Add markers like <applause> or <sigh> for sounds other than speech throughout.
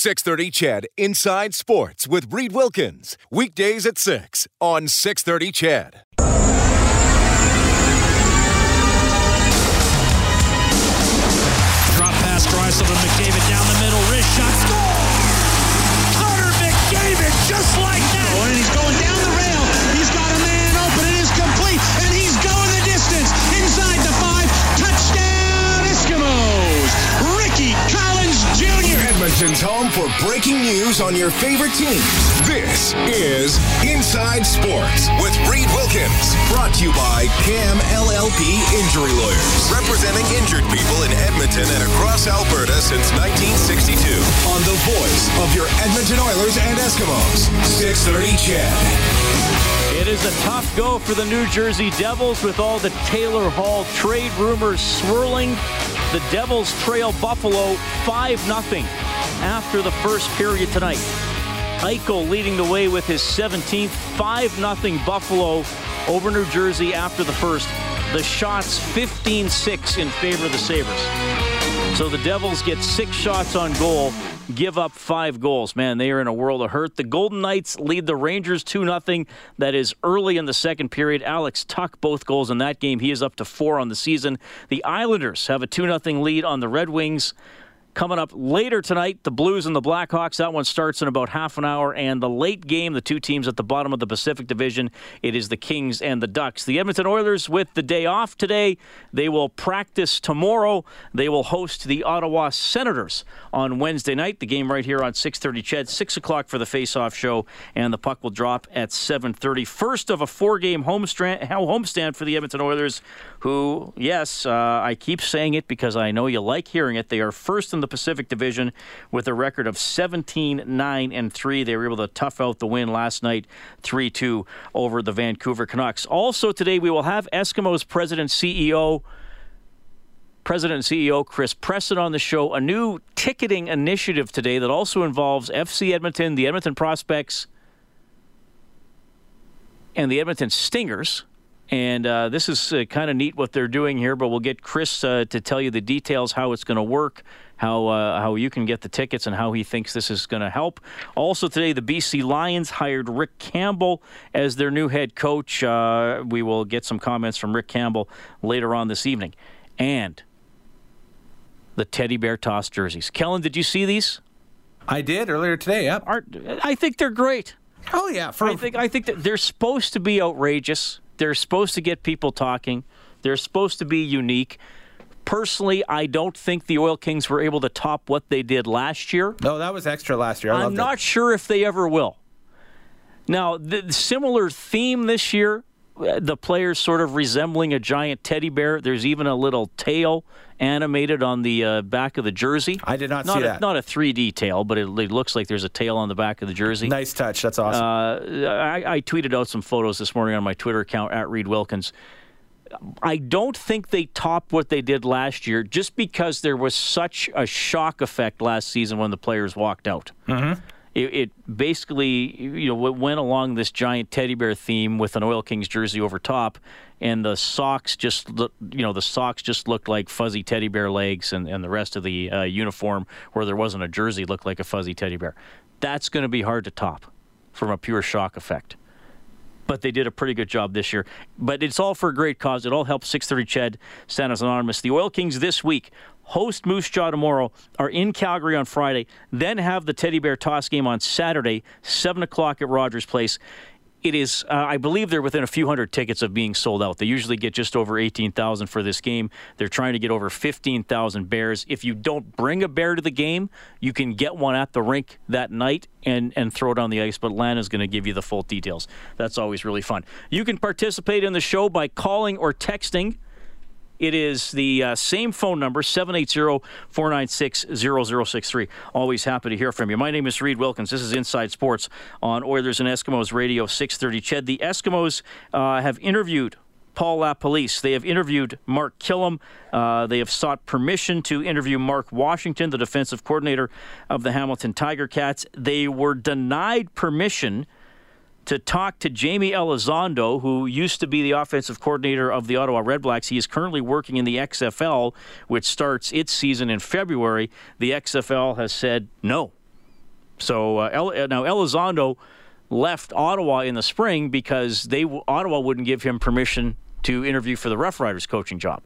630 CHED Inside Sports with Reed Wilkins. Weekdays at 6 on 630 CHED. Drop pass, Drysdale to McDavid down the middle, wrist shot, score! Home for breaking news on your favorite teams. This is Inside Sports with Reed Wilkins. Brought to you by CAM LLP Injury Lawyers. Representing injured people in Edmonton and across Alberta since 1962. On the voice of your Edmonton Oilers and Eskimos. 630 CHED. It is a tough go for the New Jersey Devils with all the Taylor Hall trade rumors swirling. The Devils trail Buffalo 5 0 after the first period tonight. Eichel leading the way with his 17th 5 0 Buffalo over New Jersey after the first. The shots 15 6 in favor of the Sabres. So the Devils get six shots on goal, give up five goals. Man, they are in a world of hurt. The Golden Knights lead the Rangers 2 0. That is early in the second period. Alex Tuch both goals in that game. He is up to four on the season. The Islanders have a 2 0 lead on the Red Wings. Coming up later tonight, the Blues and the Blackhawks. That one starts in about half an hour. And the late game, the two teams at the bottom of the Pacific Division, it is the Kings and the Ducks. The Edmonton Oilers, with the day off today, they will practice tomorrow. They will host the Ottawa Senators on Wednesday night. The game right here on 6:30. Ched, six o'clock for the face-off show, and the puck will drop at 7:30. First of a four-game homestand, homestand for the Edmonton Oilers, who, yes, uh, I keep saying it because I know you like hearing it. They are first in the Pacific Division with a record of 17 9 and 3. They were able to tough out the win last night 3 2 over the Vancouver Canucks. Also, today we will have Eskimos President CEO. President and CEO Chris Presson on the show. A new ticketing initiative today that also involves FC Edmonton, the Edmonton Prospects, and the Edmonton Stingers. And uh, this is uh, kind of neat what they're doing here, but we'll get Chris uh, to tell you the details, how it's going to work, how uh, how you can get the tickets, and how he thinks this is going to help. Also today, the BC Lions hired Rick Campbell as their new head coach. Uh, we will get some comments from Rick Campbell later on this evening, and the teddy bear toss jerseys. Kellen, did you see these? I did earlier today. Yep. Are, I think they're great. Oh yeah. For I think I think that they're supposed to be outrageous. They're supposed to get people talking. They're supposed to be unique. Personally, I don't think the Oil Kings were able to top what they did last year. no, that was extra last year. I I'm loved not it. sure if they ever will. Now, the the similar theme this year, uh, the players sort of resembling a giant teddy bear. There's even a little tail animated on the uh, back of the jersey. I did not not see a, that. Not a 3D tail, but it, it looks like there's a tail on the back of the jersey. Nice touch. That's awesome. Uh, I, I tweeted out some photos this morning on my Twitter account at Reed Wilkins. I don't think they topped what they did last year just because there was such a shock effect last season when the players walked out. Mm-hmm. It, it basically, you know, went along this giant teddy bear theme with an Oil Kings jersey over top, and the socks just, look, you know, the socks just looked like fuzzy teddy bear legs, and, and the rest of the uh, uniform, where there wasn't a jersey, looked like a fuzzy teddy bear. That's going to be hard to top from a pure shock effect but they did a pretty good job this year. But it's all for a great cause. It all helps 630 Ched, Santa's Anonymous. The Oil Kings this week host Moose Jaw tomorrow, are in Calgary on Friday, then have the Teddy Bear Toss game on Saturday, 7 o'clock at Rogers Place. It is, uh, I believe they're within a few hundred tickets of being sold out. They usually get just over 18,000 for this game. They're trying to get over 15,000 bears. If you don't bring a bear to the game, you can get one at the rink that night and, and throw it on the ice. But Lana's going to give you the full details. That's always really fun. You can participate in the show by calling or texting. It is the uh, same phone number, 780-496-0063. Always happy to hear from you. My name is Reed Wilkins. This is Inside Sports on Oilers and Eskimos Radio 630. Ched, the Eskimos uh, have interviewed Paul LaPolice. They have interviewed Mark Kilam. Uh, they have sought permission to interview Mark Washington, the defensive coordinator of the Hamilton Tiger Cats. They were denied permission to talk to Jamie Elizondo, who used to be the offensive coordinator of the Ottawa Redblacks. He is currently working in the XFL, which starts its season in February. The XFL has said no. So uh, El, uh, now Elizondo left Ottawa in the spring because they Ottawa wouldn't give him permission to interview for the Rough Riders coaching job.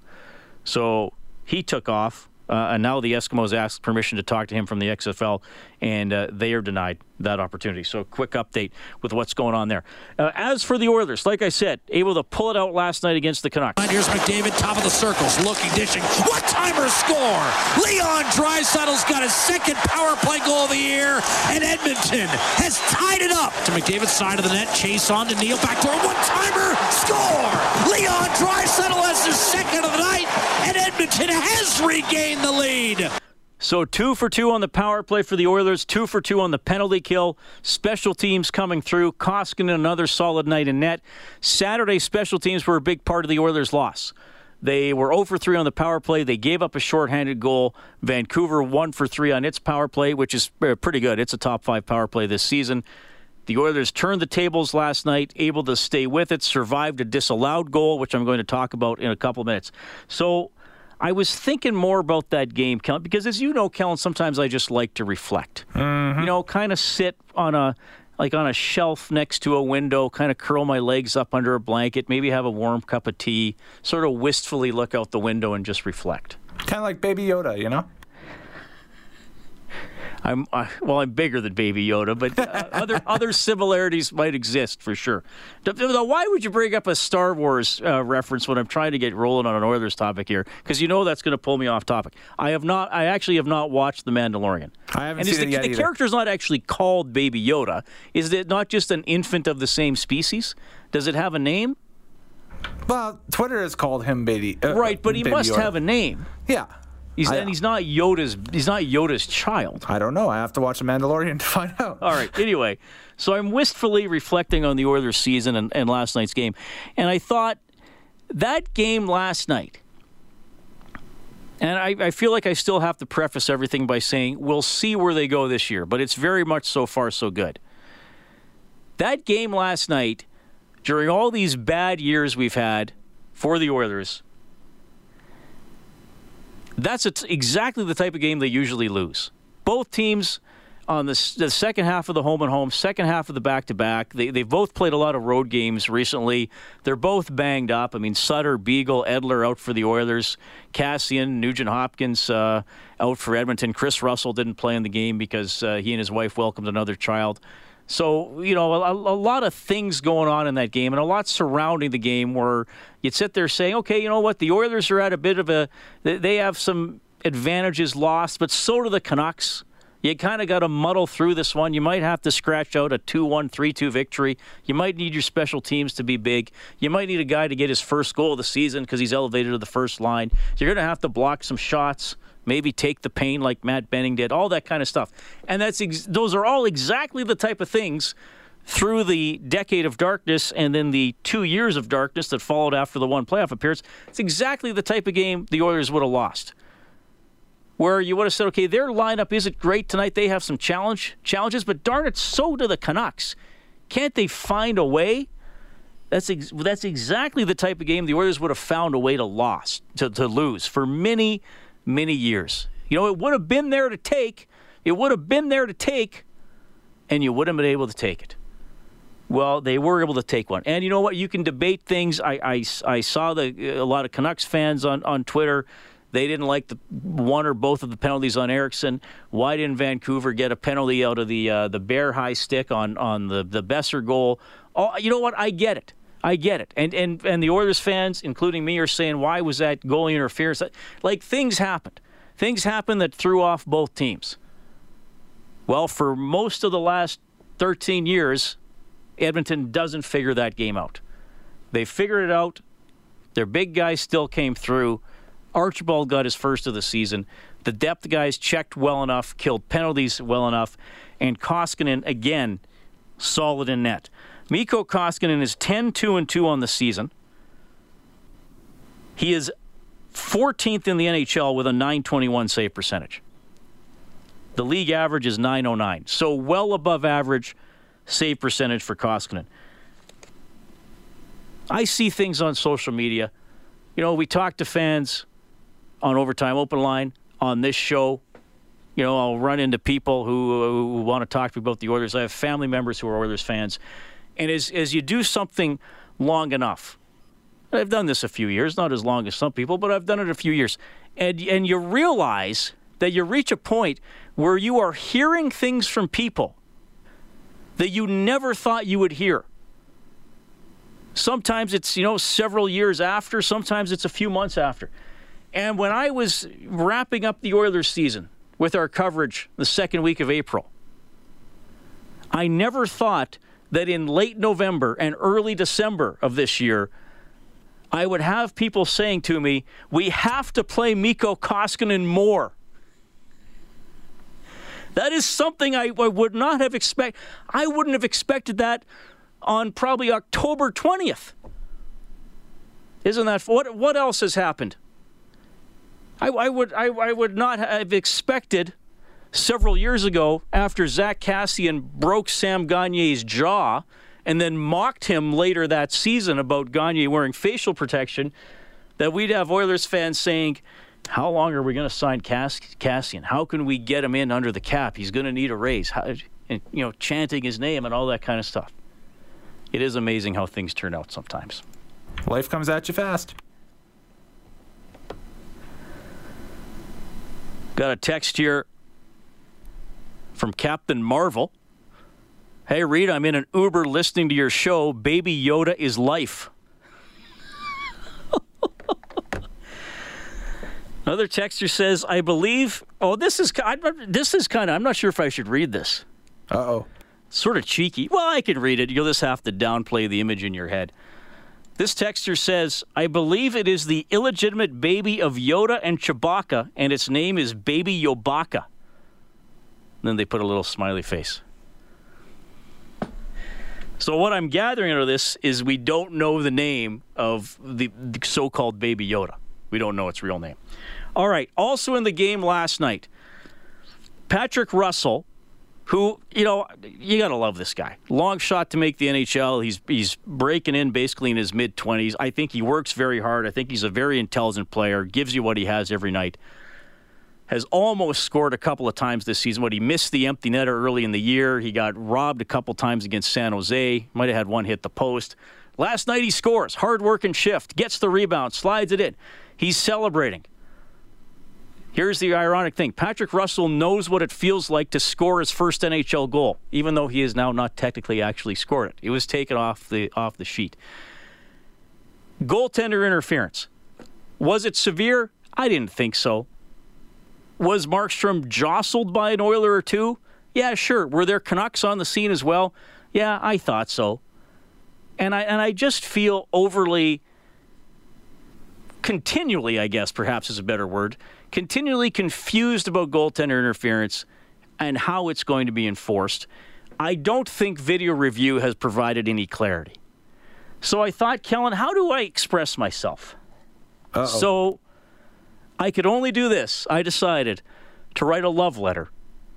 So he took off. Uh, and now the Eskimos asked permission to talk to him from the XFL, and uh, they are denied that opportunity. So, quick update with what's going on there. Uh, as for the Oilers, like I said, able to pull it out last night against the Canucks. Here's McDavid, top of the circles, looking, dishing. What timer score? Leon Draisaitl's got his second power play goal of the year, and Edmonton has tied it up. To McDavid's side of the net, Chiasson to Neal, back door, one timer, score! Leon Draisaitl has his second of the night, and Edmonton has regained the lead. So two for two on the power play for the Oilers, two for two on the penalty kill. Special teams coming through. Koskinen another solid night in net. Saturday special teams were a big part of the Oilers' loss. They were 0 for 3 on the power play. They gave up a shorthanded goal. Vancouver 1 for 3 on its power play, which is uh, pretty good. It's a top five power play this season. The Oilers turned the tables last night, able to stay with it, survived a disallowed goal, which I'm going to talk about in a couple minutes. So I was thinking more about that game, Kellen, because as you know, Kellen, sometimes I just like to reflect. Mm-hmm. You know, kind of sit on a like on a shelf next to a window, kind of curl my legs up under a blanket, maybe have a warm cup of tea, sort of wistfully look out the window and just reflect. Kind of like Baby Yoda, you know? I'm uh, well, I'm bigger than Baby Yoda, but uh, other <laughs> other similarities might exist for sure. Why would you bring up a Star Wars uh, reference when I'm trying to get rolling on an Oilers topic here? Because you know that's going to pull me off topic. I have not. I actually have not watched The Mandalorian. I haven't and seen the, it yet the character's not actually called Baby Yoda. Is it not just an infant of the same species? Does it have a name? Well, Twitter has called him Baby. Uh, Right, but he Baby must Yoda. have a name. Yeah. He's I- and he's not Yoda's. He's not Yoda's child. I don't know. I have to watch The Mandalorian <laughs> to find out. All right. Anyway, so I'm wistfully reflecting on the Oilers' season and, and last night's game, and I thought that game last night. And I, I feel like I still have to preface everything by saying we'll see where they go this year, but it's very much so far so good. That game last night, during all these bad years we've had for the Oilers, that's t- exactly the type of game they usually lose. Both teams on the, the second half of the home and home, second half of the back to back. They they've both played a lot of road games recently. They're both banged up. I mean, Sutter, Beagle, Edler out for the Oilers. Kassian, Nugent Hopkins uh, out for Edmonton. Kris Russell didn't play in the game because uh, he and his wife welcomed another child. So, you know, a, a lot of things going on in that game and a lot surrounding the game where you'd sit there saying, okay, you know what, the Oilers are at a bit of a, they- have some advantages lost, but so do the Canucks. You kind of got to muddle through this one. You might have to scratch out a 2 1, 3 2 victory. You might need your special teams to be big. You might need a guy to get his first goal of the season because he's elevated to the first line. You're going to have to block some shots, maybe take the pain like Matt Benning did, all that kind of stuff. And that's ex- those are all exactly the type of things through the decade of darkness and then the two years of darkness that followed after the one playoff appearance. It's exactly the type of game the Oilers would have lost where you would have said, okay, their lineup isn't great tonight. They have some challenge challenges, but darn it, so do the Canucks. Can't they find a way? That's ex- that's exactly the type of game the Oilers would have found a way to lost to, to lose for many many years. You know, it would have been there to take. It would have been there to take, and you wouldn't have been able to take it. Well, they were able to take one, and you know what? You can debate things. I, I, I saw the a lot of Canucks fans on on Twitter. They didn't like the one or both of the penalties on Eriksson. Why didn't Vancouver get a penalty out of the uh, the bear high stick on on the the Boeser goal? Oh, you know what? I get it. I get it. And and and the Oilers fans, including me, are saying why was that goalie interference? Like things happened. Things happened that threw off both teams. Well, for most of the last 13 years, Edmonton doesn't figure that game out. They figured it out. Their big guys still came through. Archibald got his first of the season. The depth guys checked well enough, killed penalties well enough, and Koskinen again solid in net. Mikko Koskinen is 10-2 and 2 on the season. He is 14th in the NHL with a 921 save percentage. The league average is 909, so well above average save percentage for Koskinen. I see things on social media. You know, we talk to fans on Overtime Open Line on this show. You know, I'll run into people who, who want to talk to me about the Oilers. I have family members who are Oilers fans. And as, as you do something long enough, I've done this a few years, not as long as some people, but I've done it a few years. And, and you realize that you reach a point where you are hearing things from people that you never thought you would hear. Sometimes it's, you know, several years after, sometimes it's a few months after. And when I was wrapping up the Oilers season with our coverage the second week of April, I never thought that in late November and early December of this year, I would have people saying to me, we have to play Mikko Koskinen more. That is something I, I would not have expected. I wouldn't have expected that on probably October 20th. Isn't that what? What else has happened? I, I would I, I would not have expected several years ago after Zack Kassian broke Sam Gagner's jaw and then mocked him later that season about Gagner wearing facial protection that we'd have Oilers fans saying, how long are we going to sign Cass- Kassian? How can we get him in under the cap? He's going to need a raise. How, and, you know, chanting his name and all that kind of stuff. It is amazing how things turn out sometimes. Life comes at you fast. Got a text here from Captain Marvel. Hey, Reed, I'm in an Uber listening to your show. Baby Yoda is life. <laughs> Another texter says, "I believe." Oh, this is I, this is kind of. I'm not sure if I should read this. Uh oh. Sort of cheeky. Well, I can read it. You'll just have to downplay the image in your head. This texter says, "I believe it is the illegitimate baby of Yoda and Chewbacca, and its name is Baby Yobaka." Then they put a little smiley face. So what I'm gathering out of this is we don't know the name of the, the so-called Baby Yoda. We don't know its real name. All right. Also in the game last night, Patrick Russell, who you know you gotta love this guy. Long shot to make the NHL. He's he's breaking in basically in his mid twenties. I think he works very hard. I think he's a very intelligent player. Gives you what he has every night. Has almost scored a couple of times this season, but he missed the empty netter early in the year. He got robbed a couple times against San Jose. Might have had one hit the post. Last night he scores, hard work and shift, gets the rebound, slides it in. He's celebrating. Here's the ironic thing Patrick Russell knows what it feels like to score his first NHL goal, even though he has now not technically actually scored it. It was taken off the, off the sheet. Goaltender interference. Was it severe? I didn't think so. Was Markstrom jostled by an Oiler or two? Yeah, sure. Were there Canucks on the scene as well? Yeah, I thought so. And I and I just feel overly continually, I guess perhaps is a better word, continually confused about goaltender interference and how it's going to be enforced. I don't think video review has provided any clarity. So I thought, Kellen, how do I express myself? Uh-oh. So I could only do this. I decided to write a love letter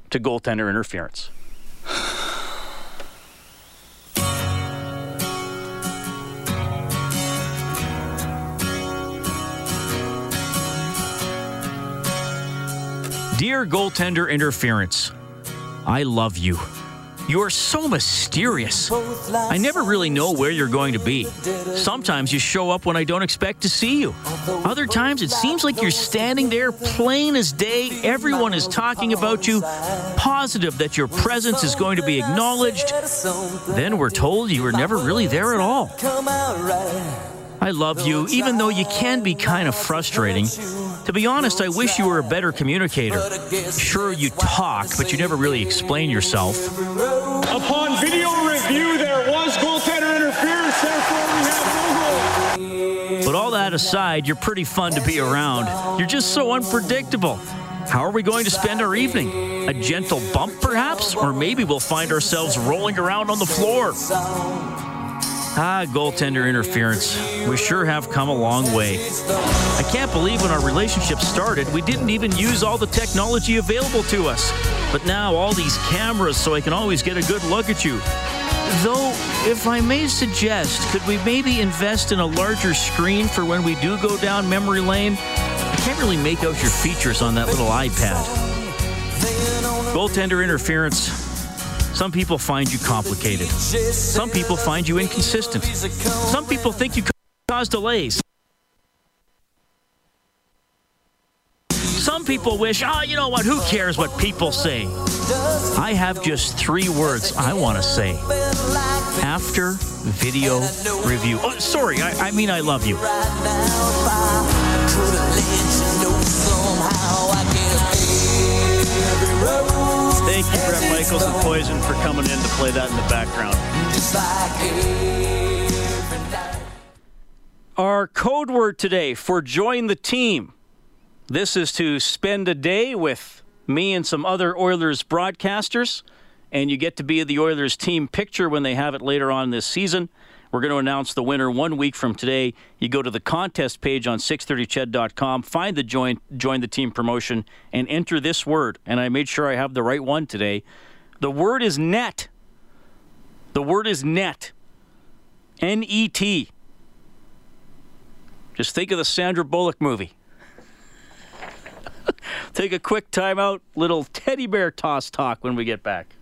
to goaltender interference. Dear goaltender interference, I love you. You are so mysterious. I never really know where you're going to be. Sometimes you show up when I don't expect to see you. Other times it seems like you're standing there plain as day. Everyone is talking about you, positive that your presence is going to be acknowledged. Then we're told you were never really there at all. I love you, even though you can be kind of frustrating. To be honest, I wish you were a better communicator. Sure, you talk, but you never really explain yourself. Upon video review, there was goaltender interference, therefore we have no goal. But all that aside, you're pretty fun to be around. You're just so unpredictable. How are we going to spend our evening? A gentle bump, perhaps? Or maybe we'll find ourselves rolling around on the floor. Ah, goaltender interference. We sure have come a long way. I can't believe when our relationship started, we didn't even use all the technology available to us. But now, all these cameras so I can always get a good look at you. Though, if I may suggest, could we maybe invest in a larger screen for when we do go down memory lane? I can't really make out your features on that little iPad. Goaltender interference. Some people find you complicated. Some people find you inconsistent. Some people think you cause delays. Some people wish, oh, you know what? Who cares what people say? I have just three words I want to say. After video review. Oh, sorry, I, I mean I love you. Thank you, Bret Michaels and Poison, for coming in to play that in the background. Our code word today for join the team. This is to spend a day with me and some other Oilers broadcasters, and you get to be the Oilers team picture when they have it later on this season. We're going to announce the winner one week from today. You go to the contest page on 630ched.com, find the join join the team promotion, and enter this word. And I made sure I have the right one today. The word is net. The word is net. N E T. Just think of the Sandra Bullock movie. <laughs> Take a quick timeout. Little teddy bear toss talk when we get back.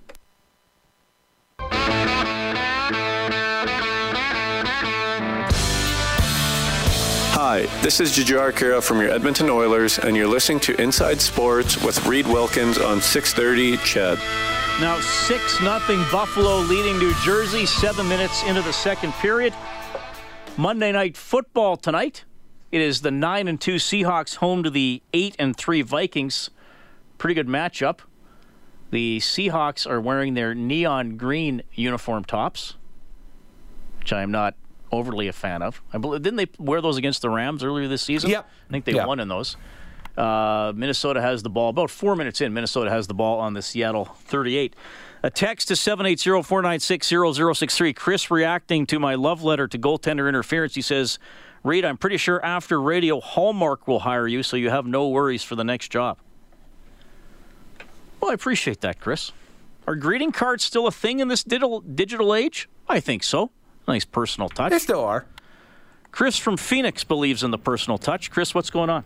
Hi, this is Jujhar Khaira from your Edmonton Oilers, and you're listening to Inside Sports with Reed Wilkins on 630 CHED. Now 6 nothing Buffalo leading New Jersey, seven minutes into the second period. Monday night football tonight. It is the 9 and 2 Seahawks home to the 8 and 3 Vikings. Pretty good matchup. The Seahawks are wearing their neon green uniform tops, which I am not overly a fan of. I believe didn't they wear those against the Rams earlier this season? Yep. I think they Yeah. won in those. Uh, Minnesota has the ball. About four minutes in, Minnesota has the ball on the Seattle 38. A text to 780-496-0063. Chris reacting to my love letter to goaltender interference. He says, Reed, I'm pretty sure after radio, Hallmark will hire you, so you have no worries for the next job. Well, I appreciate that, Chris. Are greeting cards still a thing in this digital digital age? I think so. Nice personal touch. They still are. Chris from Phoenix believes in the personal touch. Chris, what's going on?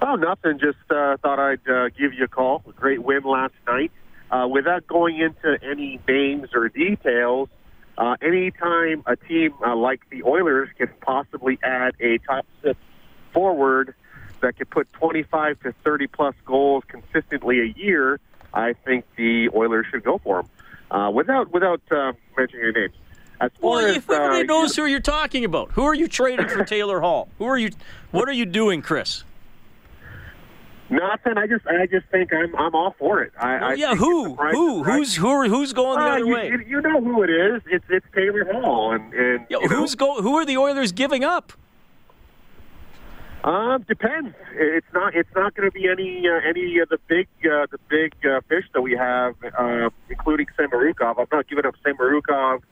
Oh, nothing. Just uh, thought I'd uh, give you a call. A great win last night. Uh, without going into any names or details, uh, anytime a team uh, like the Oilers can possibly add a top six forward that could put 25 to 30 plus goals consistently a year, I think the Oilers should go for them. Uh, without without uh, mentioning any names. As Well, as everybody uh, knows who you're talking about. Who are you trading for Taylor Hall? Who are you? What are you doing, Chris? Nothing. I just, I just think I'm, I'm all for it. I, I yeah, who? Who? is who? Who's going the Uh, other you, way? you- know who it is. It's it's Taylor Hall, and and Yeah, you know, who's go? Who are the Oilers giving up? Um, depends. It's not. It's not going to be any uh, any of the big uh, the big uh, fish that we have, uh, including Samorukov. I'm not giving up Samorukov,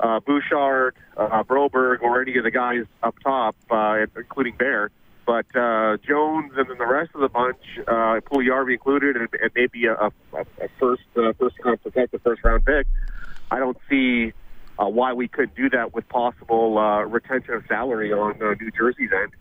uh, Bouchard, uh, Broberg, or any of the guys up top, uh, including Bear. But uh, Jones and then the rest of the bunch, uh, Puljujarvi included, and, and maybe a, a, a first uh, first round protected first round pick. I don't see uh, why we couldn't do that with possible uh, retention of salary on uh, New Jersey's end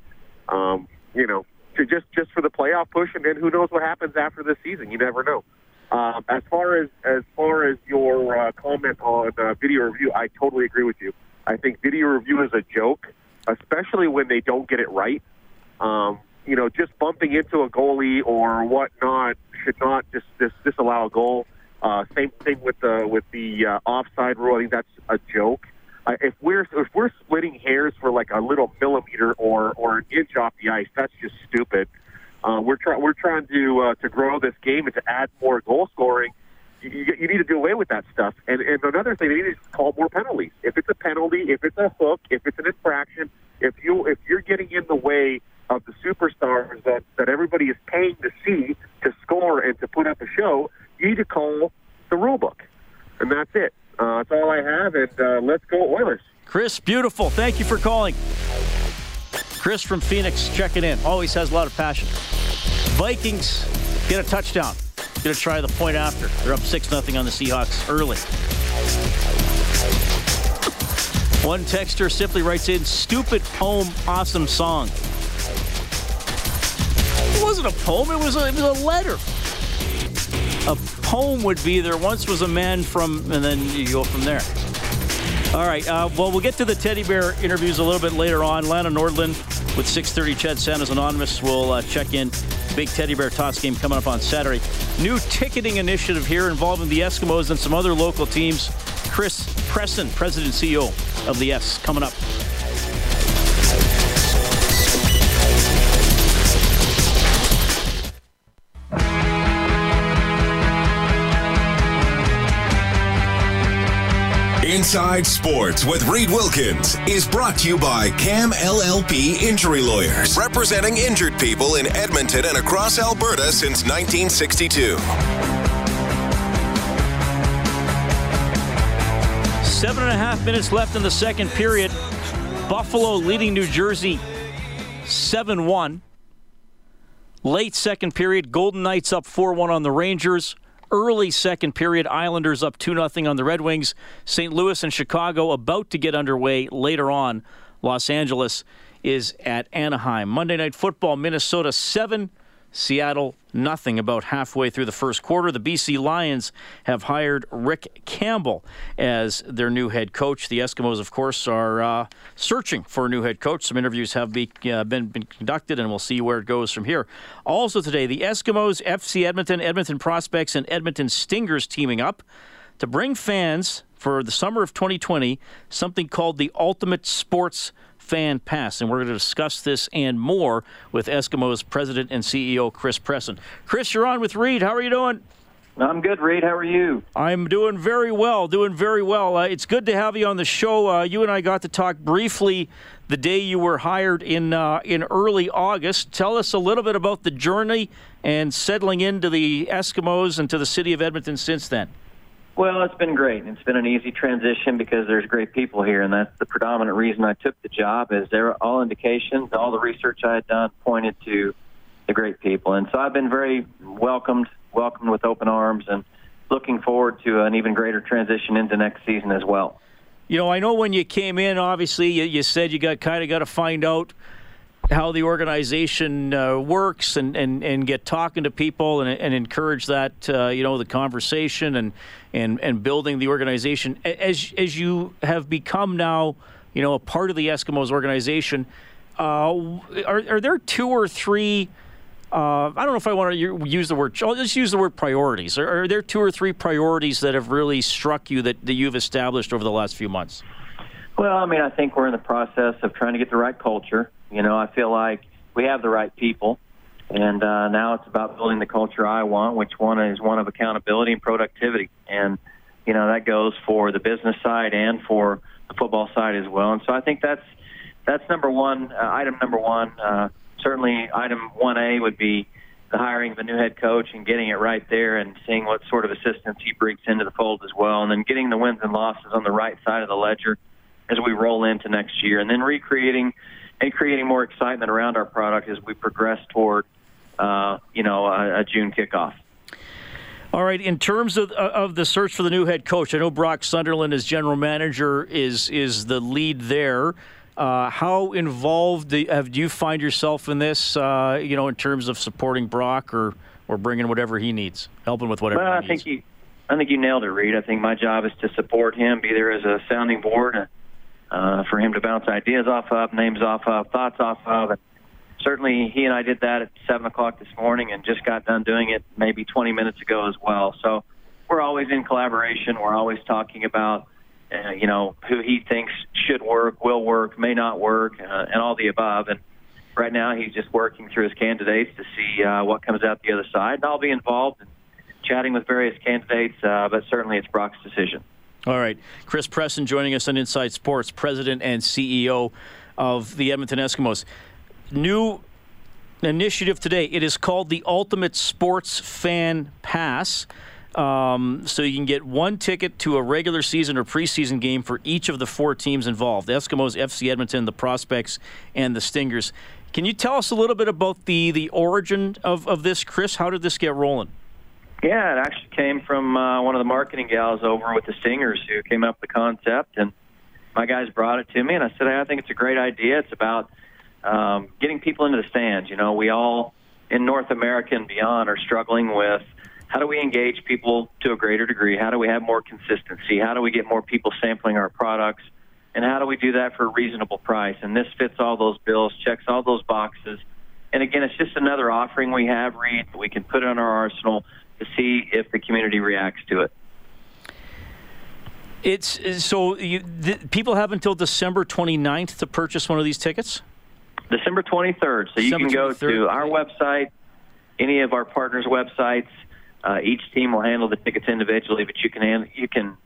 um, you know, to just just for the playoff push, and then who knows what happens after this season? You never know. Um, as far as as far as your uh, comment on uh, video review, I totally agree with you. I think video review is a joke, especially when they don't get it right. Um, you know, just bumping into a goalie or whatnot should not just dis- disallow a goal. Uh, same thing with the with the uh, offside rule. I think that's a joke. Uh, if we're if we're splitting hairs for like a little millimeter or or an inch off the ice, that's just stupid. We're trying we're trying to uh, to grow this game and to add more goal scoring. You, you, you need to do away with that stuff. And and another thing, they need to call more penalties. If it's a penalty, if it's a hook, if it's an infraction, if you if you're getting in the way of the superstars that that everybody is paying to see to score and to put up a show, you need to call the rule book. And that's it. Uh, that's all I have. And uh, let's go Oilers. Chris, beautiful. Thank you for calling. Chris from Phoenix checking in. Always has a lot of passion. Vikings get a touchdown. Going to try the point after. They're up 6 0 on the Seahawks early. One texter simply writes in stupid poem, awesome song. It wasn't a poem, it was a, it was a letter. a poem would be there once was a man from, and then you go from there. All right. Uh, well, we'll get to the teddy bear interviews a little bit later on. Lana Nordlund with 6:30. CHED Santa's Anonymous will uh, check in. Big teddy bear toss game coming up on Saturday. New ticketing initiative here involving the Eskimos and some other local teams. Chris Presson, President CEO of the S, coming up. Inside Sports with Reed Wilkins is brought to you by Cam LLP Injury Lawyers, representing injured people in Edmonton and across Alberta since 1962. Seven and a half minutes left in the second period. Buffalo leading New Jersey 7 1. Late second period, Golden Knights up 4 1 on the Rangers. Early second period, Islanders up 2 0 on the Red Wings. St. Louis and Chicago about to get underway later on. Los Angeles is at Anaheim. Monday Night Football, Minnesota 7, Seattle nothing about halfway through the first quarter. The BC Lions have hired Rick Campbell as their new head coach. The Eskimos, of course, are uh, searching for a new head coach. Some interviews have be, uh, been, been conducted, and we'll see where it goes from here. Also today, the Eskimos, FC Edmonton, Edmonton Prospects, and Edmonton Stingers teaming up to bring fans for the summer of 2020 something called the Ultimate Sports Fan Pass. And we're going to discuss this and more with Eskimos President and CEO Chris Presson. Chris, you're on with Reed. How are you doing? I'm good, Reed. How are you? I'm doing very well, doing very well. Uh, it's good to have you on the show. Uh, you and I got to talk briefly the day you were hired in uh, in early August. Tell us a little bit about the journey and settling into the Eskimos and to the city of Edmonton since then. Well, it's been great. It's been an easy transition because there's great people here, and that's the predominant reason I took the job. Is there all indications, all the research I had done pointed to the great people, and so I've been very welcomed, welcomed with open arms, and looking forward to an even greater transition into next season as well. You know, I know when you came in, obviously you, you said you got kind of got to find out how the organization uh, works and, and, and get talking to people and, and encourage that uh, you know the conversation and, and and building the organization as as you have become now you know a part of the Eskimos organization uh, are, are there two or three uh, I don't know if I want to use the word. I'll just use the word priorities. Are, are there two or three priorities that have really struck you that, that you've established over the last few months? Well, I mean, I think we're in the process of trying to get the right culture. You know, I feel like we have the right people, and uh, now it's about building the culture I want, which one is one of accountability and productivity. And you know that goes for the business side and for the football side as well. And so I think that's that's number one, uh, item number one. Uh, certainly, item one A would be the hiring of a new head coach and getting it right there and seeing what sort of assistance he brings into the fold as well, and then getting the wins and losses on the right side of the ledger as we roll into next year, and then recreating and creating more excitement around our product as we progress toward, uh, you know, a, a, June kickoff. All right. In terms of of the search for the new head coach, I know Brock Sunderland as general manager is is the lead there. Uh, how involved do, have, do you find yourself in this? Uh, you know, in terms of supporting Brock or or bringing whatever he needs, helping with whatever. Well, I think you, I think you nailed it, Reed. I think my job is to support him, be there as a sounding board uh, for him to bounce ideas off of, names off of, thoughts off of. And certainly, he and I did that at seven o'clock this morning, and just got done doing it maybe 20 minutes ago as well. So we're always in collaboration. We're always talking about. Uh, you know who he thinks should work, will work, may not work, uh, and all the above. And right now, he's just working through his candidates to see uh, what comes out the other side. And I'll be involved in chatting with various candidates, uh, but certainly it's Brock's decision. All right. Chris Presson joining us on Inside Sports, President and CEO of the Edmonton Eskimos. New initiative today. It is called the Ultimate Sports Fan Pass. Um, so you can get one ticket to a regular season or preseason game for each of the four teams involved the Eskimos, FC Edmonton, the Prospects, and the Stingers. Can you tell us a little bit about the, the origin of, of this, Chris? How did this get rolling? Yeah, it actually came from uh, one of the marketing gals over with the Stingers who came up with the concept, and my guys brought it to me, and I said, hey, I think it's a great idea. It's about um, getting people into the stands. You know, we all in North America and beyond are struggling with how do we engage people to a greater degree? How do we have more consistency? How do we get more people sampling our products? And how do we do that for a reasonable price? And this fits all those bills, checks all those boxes. And again, it's just another offering we have, Reed. We can put in our arsenal to see if the community reacts to it. It's so you, the, people have until December 29th to purchase one of these tickets. December 23rd. So you December can go 23rd. to our website, any of our partners' websites. Uh, each team will handle the tickets individually, but you can you can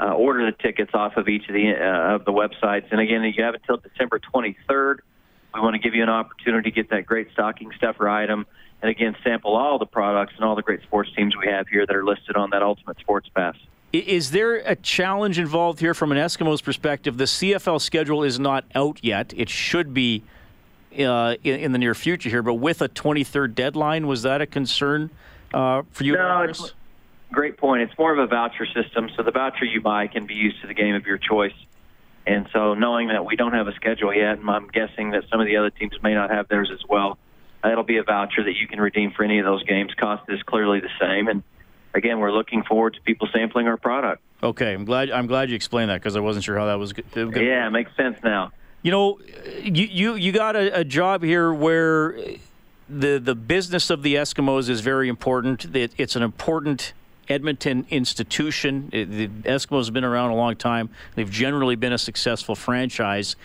uh, order the tickets off of each of the uh, of the websites. And again, you have until December 23rd. We want to give you an opportunity to get that great stocking stuffer item, and again, sample all the products and all the great sports teams we have here that are listed on that Ultimate Sports Pass. Is there a challenge involved here from an Eskimos perspective? The CFL schedule is not out yet. It should be uh, in, in the near future here, but with a 23rd deadline, was that a concern uh, for you? No, it's great point. It's more of a voucher system, so the voucher you buy can be used to the game of your choice. And so, knowing that we don't have a schedule yet, and I'm guessing that some of the other teams may not have theirs as well, it'll be a voucher that you can redeem for any of those games. Cost is clearly the same, and again, we're looking forward to people sampling our product. Okay, I'm glad. I'm glad you explained that because I wasn't sure how that was. Yeah, it makes sense now. You know, you you, you got a, a job here where the the business of the Eskimos is very important. It, it's an important Edmonton institution. It, the Eskimos have been around a long time. They've generally been a successful franchise.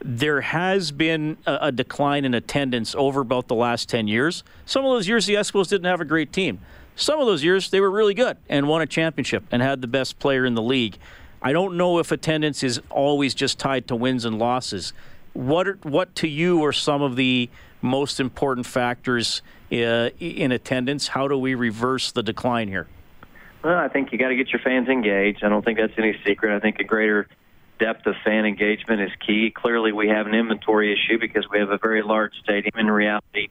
There has been a, a decline in attendance over about the last 10 years. Some of those years, the Eskimos didn't have a great team. Some of those years, they were really good and won a championship and had the best player in the league. I don't know if attendance is always just tied to wins and losses. What, are, what to you are some of the most important factors uh, in attendance? How do we reverse the decline here? Well, I think you got to get your fans engaged. I don't think that's any secret. I think a greater depth of fan engagement is key. Clearly, we have an inventory issue because we have a very large stadium. In reality,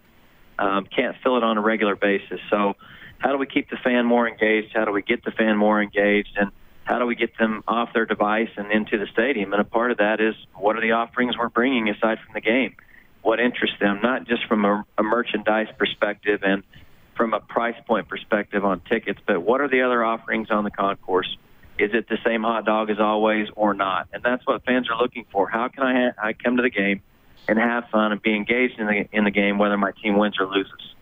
um, can't fill it on a regular basis. So, how do we keep the fan more engaged? How do we get the fan more engaged? And how do we get them off their device and into the stadium? And a part of that is what are the offerings we're bringing aside from the game? What interests them, not just from a, a merchandise perspective and from a price point perspective on tickets, but what are the other offerings on the concourse? Is it the same hot dog as always or not? And that's what fans are looking for. How can I, ha- I come to the game and have fun and be engaged in the, in the game, whether my team wins or loses?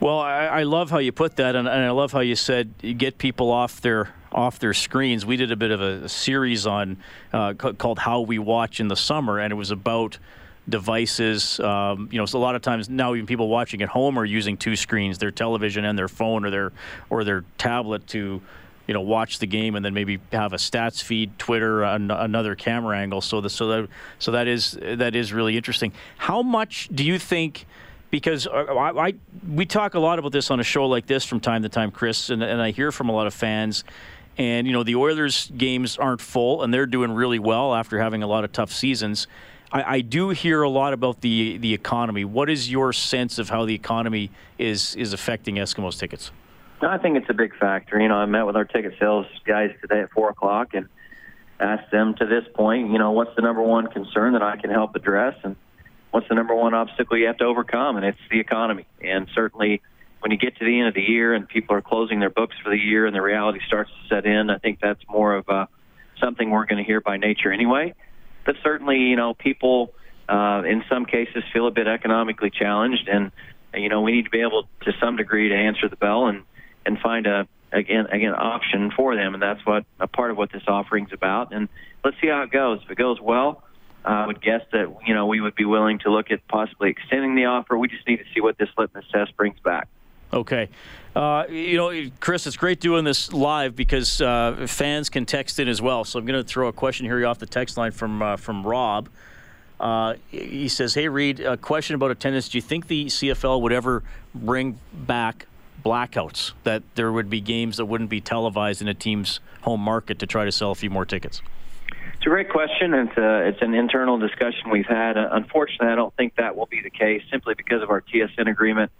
Well, I, I love how you put that, and, and I love how you said you get people off their off their screens. We did a bit of a, series on uh, called "How We Watch in the Summer," and it was about devices. Um, you know, so a lot of times now even people watching at home are using two screens: their television and their phone, or their or their tablet to you know watch the game and then maybe have a stats feed twitter uh, an, another camera angle so the, so that so that is that is really interesting how much do you think because uh, I, I, we talk a lot about this on a show like this from time to time, Chris, and, and I hear from a lot of fans. And you know the Oilers games aren't full, and they're doing really well after having a lot of tough seasons. I, I do hear a lot about the the economy. What is your sense of how the economy is is affecting Eskimos tickets? No, I think it's a big factor. You know, I met with our ticket sales guys today at four o'clock and asked them to this point, you know, what's the number one concern that I can help address, and what's the number one obstacle you have to overcome, and it's the economy. And certainly, when you get to the end of the year and people are closing their books for the year and the reality starts to set in, I think that's more of uh, something we're going to hear by nature anyway. But certainly, you know, people uh, in some cases feel a bit economically challenged, and you know, we need to be able to some degree to answer the bell and and find a again again option for them, and that's what a part of what this offering's about. And let's see how it goes. If it goes well, I would guess that you know we would be willing to look at possibly extending the offer. We just need to see what this litmus test brings back. Okay. Uh, you know, Chris, it's great doing this live because uh, fans can text in as well. So I'm going to throw a question here off the text line from uh, from Rob. Uh, he says, "Hey, Reed, a question about attendance. Do you think the CFL would ever bring back blackouts? That there would be games that wouldn't be televised in a team's home market to try to sell a few more tickets?" It's a great question. It's a, it's an internal discussion we've had. Uh, unfortunately, I don't think that will be the case simply because of our TSN agreement,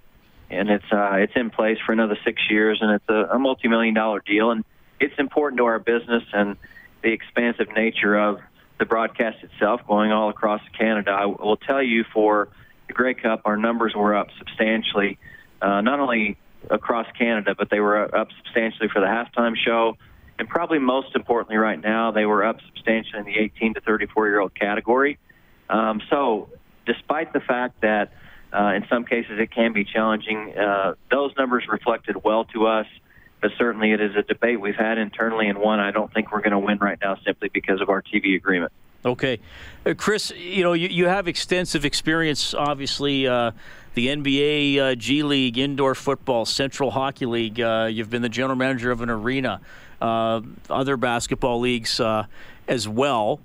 and it's uh, it's in place for another six years, and it's a, a multi-million dollar deal, and it's important to our business and the expansive nature of the broadcast itself going all across Canada. I will tell you for the Grey Cup, our numbers were up substantially, uh, not only across Canada, but they were up substantially for the halftime show. And probably most importantly, right now, they were up substantially in the 18 to 34 year old category. Um, so, despite the fact that uh, in some cases it can be challenging, uh, those numbers reflected well to us. But certainly, it is a debate we've had internally, and one I don't think we're going to win right now simply because of our TV agreement. Okay. Uh, Chris, you know, you, you have extensive experience, obviously, uh, the NBA, uh, G League, indoor football, Central Hockey League. Uh, you've been the general manager of an arena, uh, other basketball leagues uh, as well.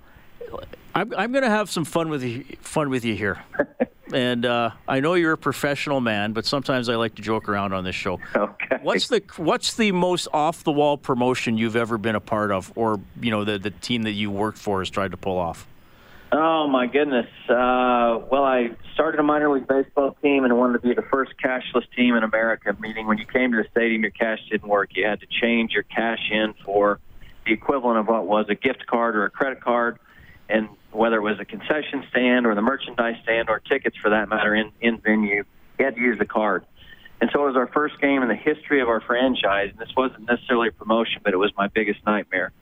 I'm, I'm going to have some fun with you, fun with you here. <laughs> and I know you're a professional man, but sometimes I like to joke around on this show. Okay. What's the What's the most off the wall promotion you've ever been a part of, or you know the the team that you worked for has tried to pull off? Oh my goodness! Uh, well, I started a minor league baseball team and wanted to be the first cashless team in America. Meaning, when you came to the stadium, your cash didn't work. You had to change your cash in for the equivalent of what was a gift card or a credit card, and whether it was a concession stand or the merchandise stand or tickets for that matter in in venue, you had to use the card. And so it was our first game in the history of our franchise. And this wasn't necessarily a promotion, but it was my biggest nightmare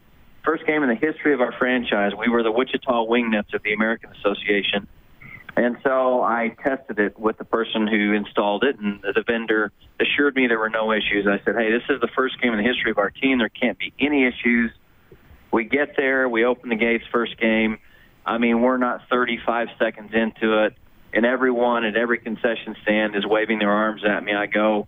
first game in the history of our franchise. We were the Wichita Wingnuts of the American Association. And so I tested it with the person who installed it, and the vendor assured me there were no issues. I said, hey, this is the first game in the history of our team. There can't be any issues. We get there, we open the gates first game. I mean, we're not 35 seconds into it, and everyone at every concession stand is waving their arms at me. I go,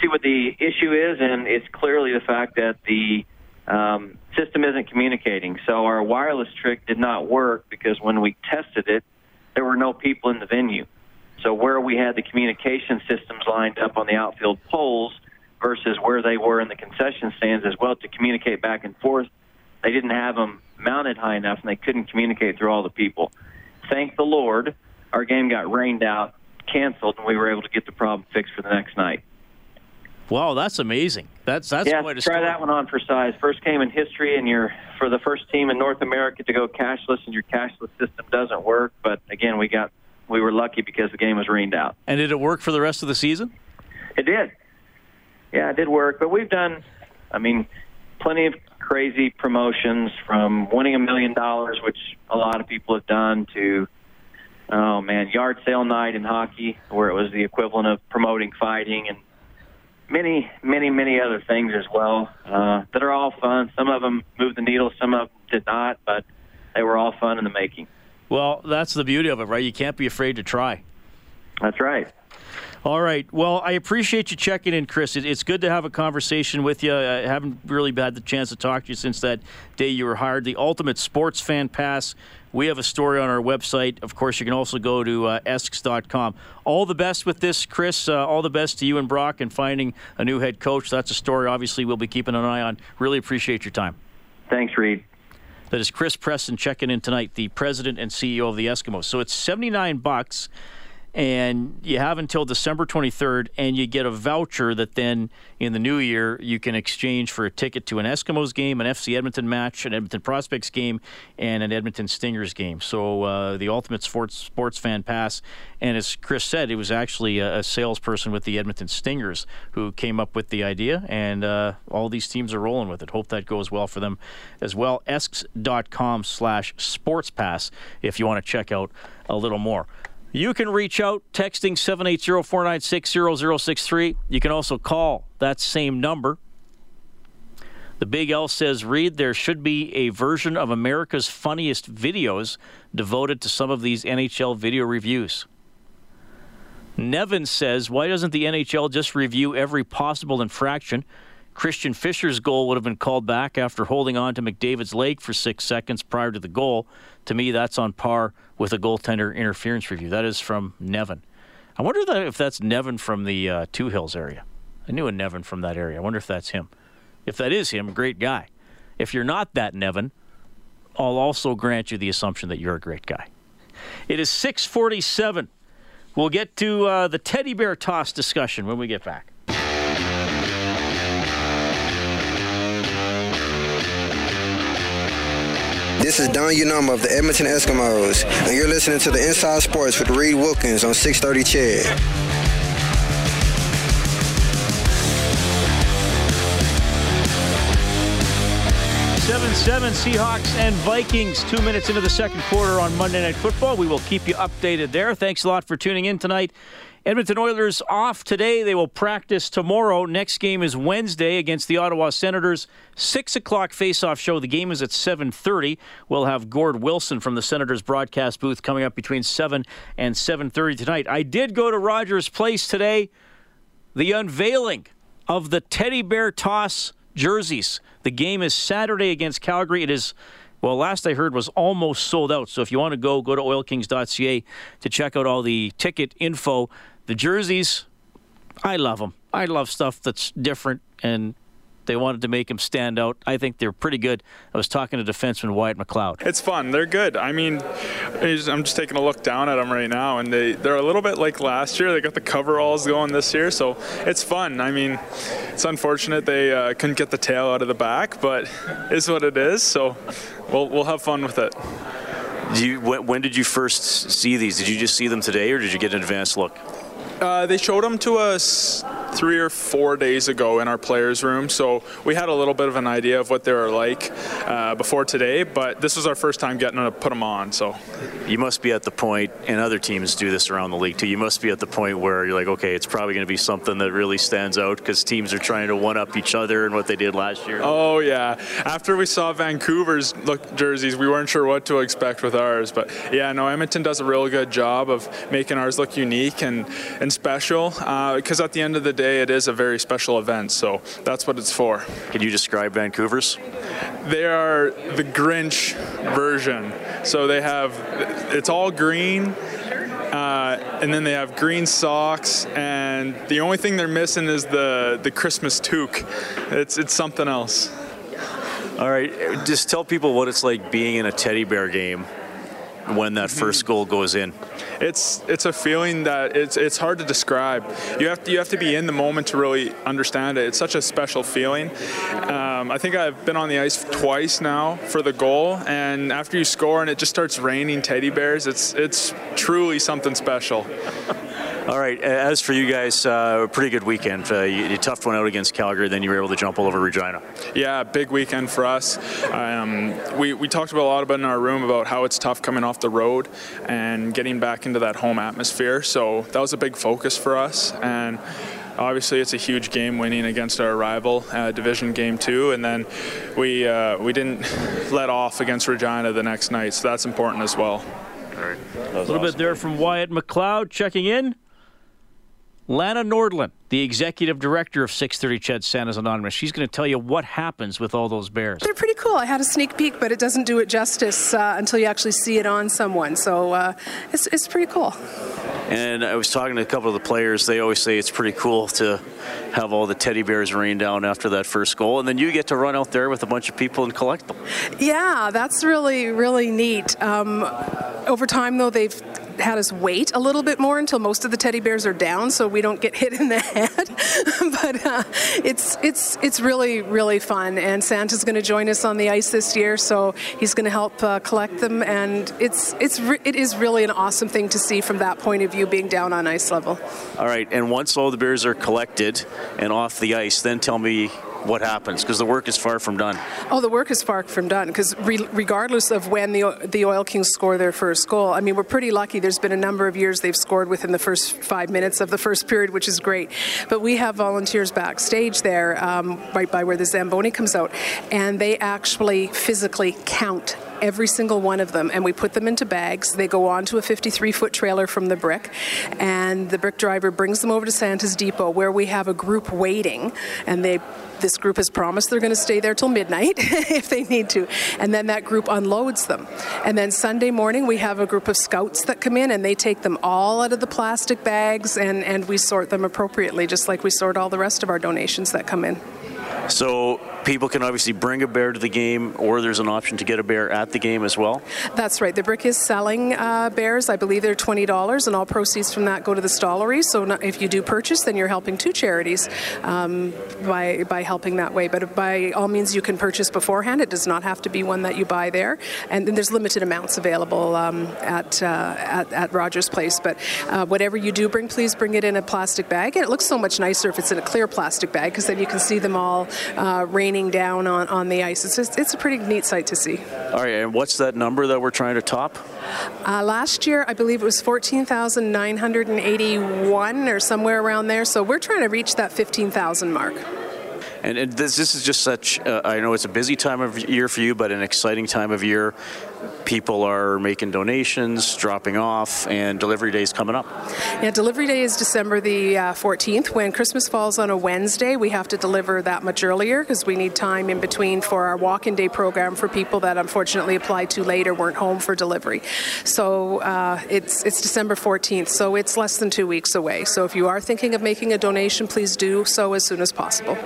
see what the issue is, and it's clearly the fact that the um, system isn't communicating. So our wireless trick did not work because when we tested it, there were no people in the venue. So where we had the communication systems lined up on the outfield poles versus where they were in the concession stands as well to communicate back and forth, they didn't have them mounted high enough and they couldn't communicate through all the people. Thank the Lord, our game got rained out, canceled, and we were able to get the problem fixed for the next night. Wow, that's amazing. That's that's yeah, quite a try story. that one on for size. First game in history, and you're for the first team in North America to go cashless, and your cashless system doesn't work. But again, we got we were lucky because the game was rained out. And did it work for the rest of the season? It did. Yeah, it did work. But we've done, I mean, plenty of crazy promotions from winning a million dollars, which a lot of people have done, to oh man, yard sale night in hockey, where it was the equivalent of promoting fighting and many, many, many other things as well uh, that are all fun. Some of them moved the needle, some of them did not, but they were all fun in the making. Well, that's the beauty of it, right? You can't be afraid to try. That's right. All right. Well, I appreciate you checking in, Chris. It's good to have a conversation with you. I haven't really had the chance to talk to you since that day you were hired. The Ultimate Sports Fan Pass. We have a story on our website. Of course, you can also go to uh, esks.com. All the best with this, Chris. Uh, all the best to you and Brock and finding a new head coach. That's a story, obviously, we'll be keeping an eye on. Really appreciate your time. Thanks, Reed. That is Chris Presson checking in tonight, the president and CEO of the Eskimos. So it's 79 bucks and you have until December 23rd, and you get a voucher that then in the new year you can exchange for a ticket to an Eskimos game, an FC Edmonton match, an Edmonton Prospects game, and an Edmonton Stingers game. So uh, the ultimate sports sports fan pass. And as Chris said, it was actually a, a, salesperson with the Edmonton Stingers who came up with the idea, and uh, all these teams are rolling with it. Hope that goes well for them as well. Esks.com slash sports pass if you want to check out a little more. You can reach out texting 780 496 0063. You can also call that same number. The Big L says, Reed, there should be a version of America's funniest videos devoted to some of these NHL video reviews. Nevin says, why doesn't the NHL just review every possible infraction? Christian Fischer's goal would have been called back after holding on to McDavid's leg for six seconds prior to the goal. To me, that's on par with a goaltender interference review. That is from Nevin. I wonder if that's Nevin from the uh, Two Hills area. I knew a Nevin from that area. I wonder if that's him. If that is him, great guy. If you're not that Nevin, I'll also grant you the assumption that you're a great guy. It is 647. We'll get to uh, the teddy bear toss discussion when we get back. This is Don Unama of the Edmonton Eskimos, and you're listening to the Inside Sports with Reed Wilkins on 630 CHED. Seven Seahawks and Vikings, two minutes into the second quarter on Monday Night Football. We will keep you updated there. Thanks a lot for tuning in tonight. Edmonton Oilers off today. They will practice tomorrow. Next game is Wednesday against the Ottawa Senators. Six o'clock face-off show. The game is at 7:30. We'll have Gord Wilson from the Senators broadcast booth coming up between 7 and 7:30 tonight. I did go to Rogers Place today. The unveiling of the teddy bear toss jerseys. The game is Saturday against Calgary. It is well, last I heard was almost sold out. So if you want to go, go to oilkings.ca to check out all the ticket info. The jerseys, I love them. I love stuff that's different, and they wanted to make them stand out. I think they're pretty good. I was talking to defenseman Wyatt McLeod. It's fun. They're good. I mean, I'm just taking a look down at them right now, and they, they're a little bit like last year. They got the coveralls going this year, so it's fun. I mean, it's unfortunate they uh, couldn't get the tail out of the back, but is what it is. So we'll, we'll have fun with it. You, when, when did you first see these? Did you just see them today, or did you get an advanced look? Uh, they showed them to us three or four days ago in our players' room, so we had a little bit of an idea of what they were like uh, before today. But this was our first time getting to put them on. So you must be at the point, and other teams do this around the league too. You must be at the point where you're like, okay, it's probably going to be something that really stands out because teams are trying to one up each other and what they did last year. Oh yeah, after we saw Vancouver's look jerseys, we weren't sure what to expect with ours. But yeah, no, Edmonton does a real good job of making ours look unique and and special because uh, at the end of the day, it is a very special event. So that's what it's for. Can you describe Vancouver's? They are the Grinch version. So they have it's all green. Uh, and then they have green socks, and the only thing they're missing is the, the Christmas toque. It's, it's something else. All right, just tell people what it's like being in a teddy bear game when that first goal goes in? It's it's a feeling that it's it's hard to describe. You have to you have to be in the moment to really understand it. It's such a special feeling. Um, I think I've been on the ice twice now for the goal, and after you score and it just starts raining teddy bears, it's it's truly something special. All right. As for you guys, uh, pretty good weekend. Uh, you, you, toughed one out against Calgary, then you were able to jump all over Regina. Yeah, big weekend for us. Um, we, we talked about a lot about in our room about how it's tough coming off the road and getting back into that home atmosphere. So that was a big focus for us. And obviously it's a huge game winning against our rival uh, division game two and then we uh, we didn't <laughs> let off against regina the next night so that's important as well a little awesome. bit there from wyatt mcleod checking in Lana Nordlund, the executive director of 630 CHED Santa's Anonymous. She's going to tell you what happens with all those bears. They're pretty cool. I had a sneak peek, but it doesn't do it justice uh, until you actually see it on someone. So uh, it's, it's pretty cool. And I was talking to a couple of the players. They always say it's pretty cool to have all the teddy bears rain down after that first goal. And then you get to run out there with a bunch of people and collect them. Yeah, that's really, really neat. Um, over time, though, they've had us wait a little bit more until most of the teddy bears are down, so we don't get <laughs> hit in the head. <laughs> but uh, it's it's it's really really fun, and Santa's going to join us on the ice this year, so he's going to help uh, collect them, and it's it's re- it is really an awesome thing to see from that point of view, being down on ice level. All right, and once all the bears are collected and off the ice, then tell me what happens because the work is far from done. Oh, the work is far from done because re- regardless of when the the Oil Kings score their first goal, I mean we're pretty lucky. There's been a number of years they've scored within the first five minutes of the first period, which is great. But we have volunteers backstage there, um, right by where the zamboni comes out, and they actually physically count every single one of them, and we put them into bags. They go onto a 53 foot trailer from the brick, and the brick driver brings them over to Santa's Depot, where we have a group waiting, and they this group has promised they're going to stay there till midnight <laughs> if they need to. And then that group unloads them. And then Sunday morning, we have a group of scouts that come in and they take them all out of the plastic bags and, and we sort them appropriately, just like we sort all the rest of our donations that come in. So people can obviously bring a bear to the game, or there's an option to get a bear at the game as well. That's right. The brick is selling uh, bears. I believe they're twenty dollars, and all proceeds from that go to the Stollery. So if you do purchase, then you're helping two charities um, by by helping that way. But by all means, you can purchase beforehand. It does not have to be one that you buy there, and then there's limited amounts available um, at, uh, at, at Rogers Place. But uh, whatever you do bring, please bring it in a plastic bag. And it looks so much nicer if it's in a clear plastic bag because then you can see them all uh, raining down on, on the ice. It's just it's a pretty neat sight to see. All right, and what's that number that we're trying to top? Uh, last year, I believe it was 14,981 or somewhere around there. So we're trying to reach that 15,000 mark. And, and this, this is just such, uh, I know it's a busy time of year for you, but an exciting time of year. People are making donations, dropping off, and delivery day is coming up. Yeah, delivery day is December the uh, 14th. When Christmas falls on a Wednesday, we have to deliver that much earlier because we need time in between for our walk in day program for people that unfortunately applied too late or weren't home for delivery. So uh, it's, it's December 14th, so it's less than two weeks away. So if you are thinking of making a donation, please do so as soon as possible.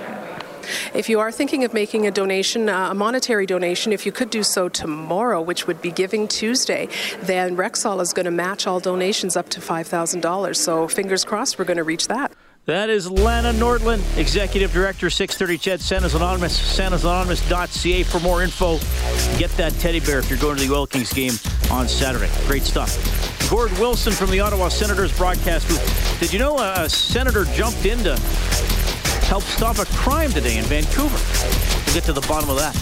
If you are thinking of making a donation, uh, a monetary donation, if you could do so tomorrow, which would be Giving Tuesday, then Rexall is going to match all donations up to $5,000. So fingers crossed we're going to reach that. That is Lana Nordlund, Executive Director, 630 CHED, Santa's Anonymous, santasanonymous.ca for more info. Get that teddy bear if you're going to the Oil Kings game on Saturday. Great stuff. Gord Wilson from the Ottawa Senators broadcast booth. Did you know a senator jumped into helped stop a crime today in Vancouver. We'll get to the bottom of that.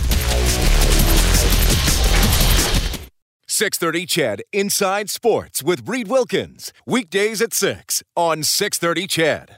630 CHED Inside Sports with Reed Wilkins. Weekdays at 6 on 630 CHED.